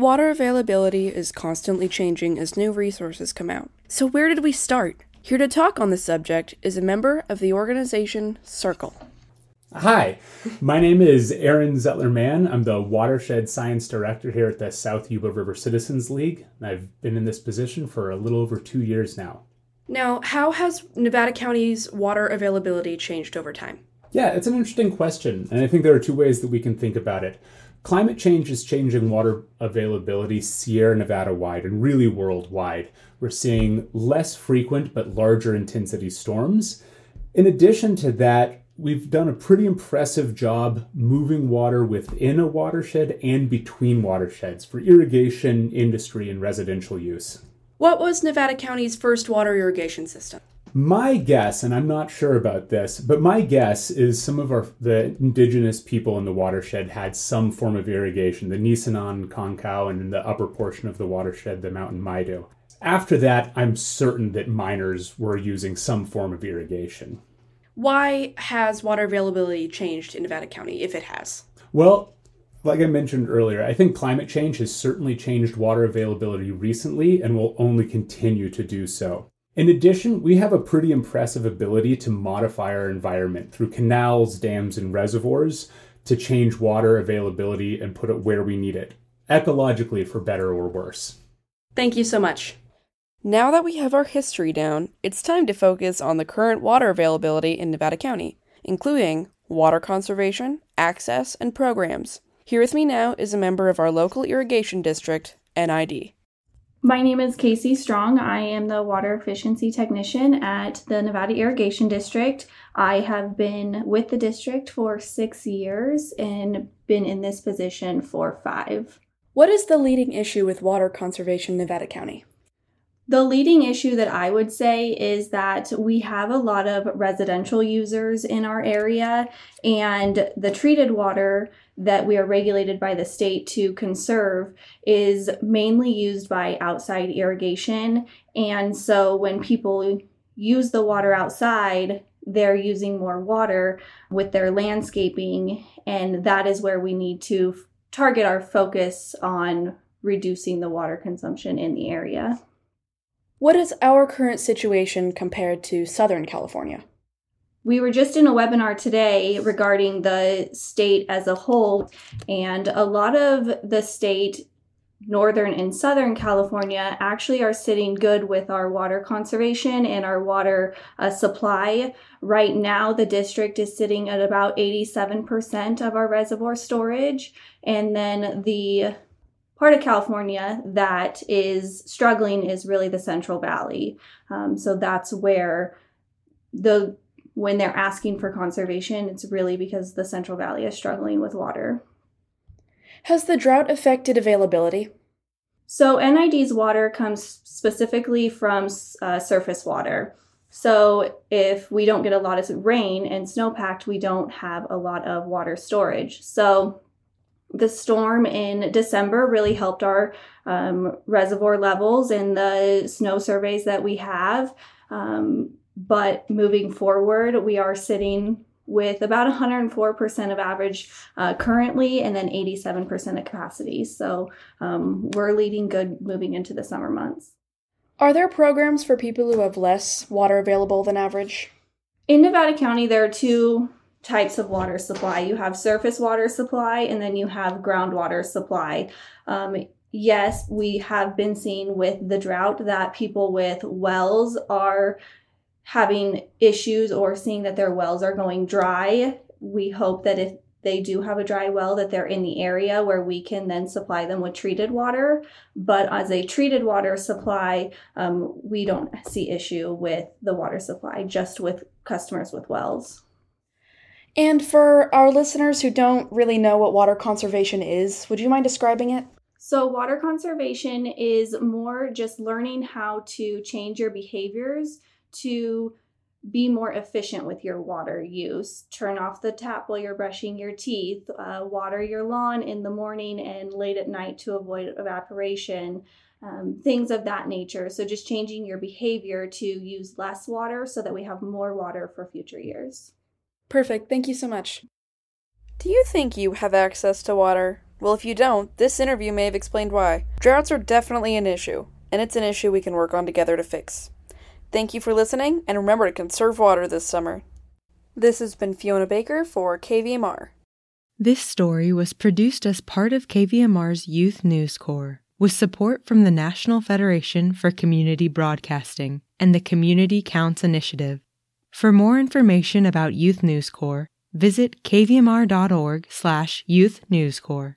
Water availability is constantly changing as new resources come out. So, where did we start? Here to talk on the subject is a member of the organization SYRCL. Hi, my name is Aaron Zettler Mann. I'm the Watershed Science Director here at the South Yuba River Citizens League. I've been in this position for a little over two years now. Now, how has Nevada County's water availability changed over time? Yeah, it's an interesting question, and I think there are two ways that we can think about it. Climate change is changing water availability Sierra Nevada wide and really worldwide. We're seeing less frequent but larger intensity storms. In addition to that, we've done a pretty impressive job moving water within a watershed and between watersheds for irrigation, industry, and residential use. What was Nevada County's first water irrigation system? My guess, and I'm not sure about this, but my guess is some of our the indigenous people in the watershed had some form of irrigation. The Nisenan, Concow, and in the upper portion of the watershed, the Mountain Maidu. After that, I'm certain that miners were using some form of irrigation. Why has water availability changed in Nevada County, if it has? Well, like I mentioned earlier, I think climate change has certainly changed water availability recently and will only continue to do so. In addition, we have a pretty impressive ability to modify our environment through canals, dams, and reservoirs to change water availability and put it where we need it, ecologically for better or worse. Thank you so much. Now that we have our history down, it's time to focus on the current water availability in Nevada County, including water conservation, access, and programs. Here with me now is a member of our local irrigation district, NID. My name is Casey Strong. I am the water efficiency technician at the Nevada Irrigation District. I have been with the district for six years and been in this position for five. What is the leading issue with water conservation in Nevada County? The leading issue that I would say is that we have a lot of residential users in our area, and the treated water that we are regulated by the state to conserve is mainly used by outside irrigation. And so when people use the water outside, they're using more water with their landscaping, and that is where we need to target our focus on reducing the water consumption in the area. What is our current situation compared to Southern California? We were just in a webinar today regarding the state as a whole, and a lot of the state, Northern and Southern California, actually are sitting good with our water conservation and our water uh, supply. Right now, the district is sitting at about 87% of our reservoir storage, and then the part of California that is struggling is really the Central Valley. Um, so that's where the when they're asking for conservation, it's really because the Central Valley is struggling with water. Has the drought affected availability? So NID's water comes specifically from uh, surface water. So if we don't get a lot of rain and snowpack, we don't have a lot of water storage. So the storm in December really helped our um, reservoir levels and the snow surveys that we have. Um, but moving forward, we are sitting with about 104% of average uh, currently and then 87% of capacity. So um, we're leading good moving into the summer months. Are there programs for people who have less water available than average? In Nevada County, there are two types of water supply. You have surface water supply and then you have groundwater supply. Um, yes, we have been seeing with the drought that people with wells are having issues or seeing that their wells are going dry. We hope that if they do have a dry well that they're in the area where we can then supply them with treated water but as a treated water supply um, we don't see issue with the water supply just with customers with wells and for our listeners who don't really know what water conservation is, would you mind describing it? So, water conservation is more just learning how to change your behaviors to be more efficient with your water use. Turn off the tap while you're brushing your teeth, uh, water your lawn in the morning and late at night to avoid evaporation, um, things of that nature. So, just changing your behavior to use less water so that we have more water for future years. Perfect. Thank you so much. Do you think you have access to water? Well, if you don't, this interview may have explained why. Droughts are definitely an issue, and it's an issue we can work on together to fix. Thank you for listening, and remember to conserve water this summer. This has been Fiona Baker for KVMR. This story was produced as part of KVMR's Youth News Corps, with support from the National Federation for Community Broadcasting and the Community Counts Initiative. For more information about Youth News Corps, visit kvmr.org slash youth news corps.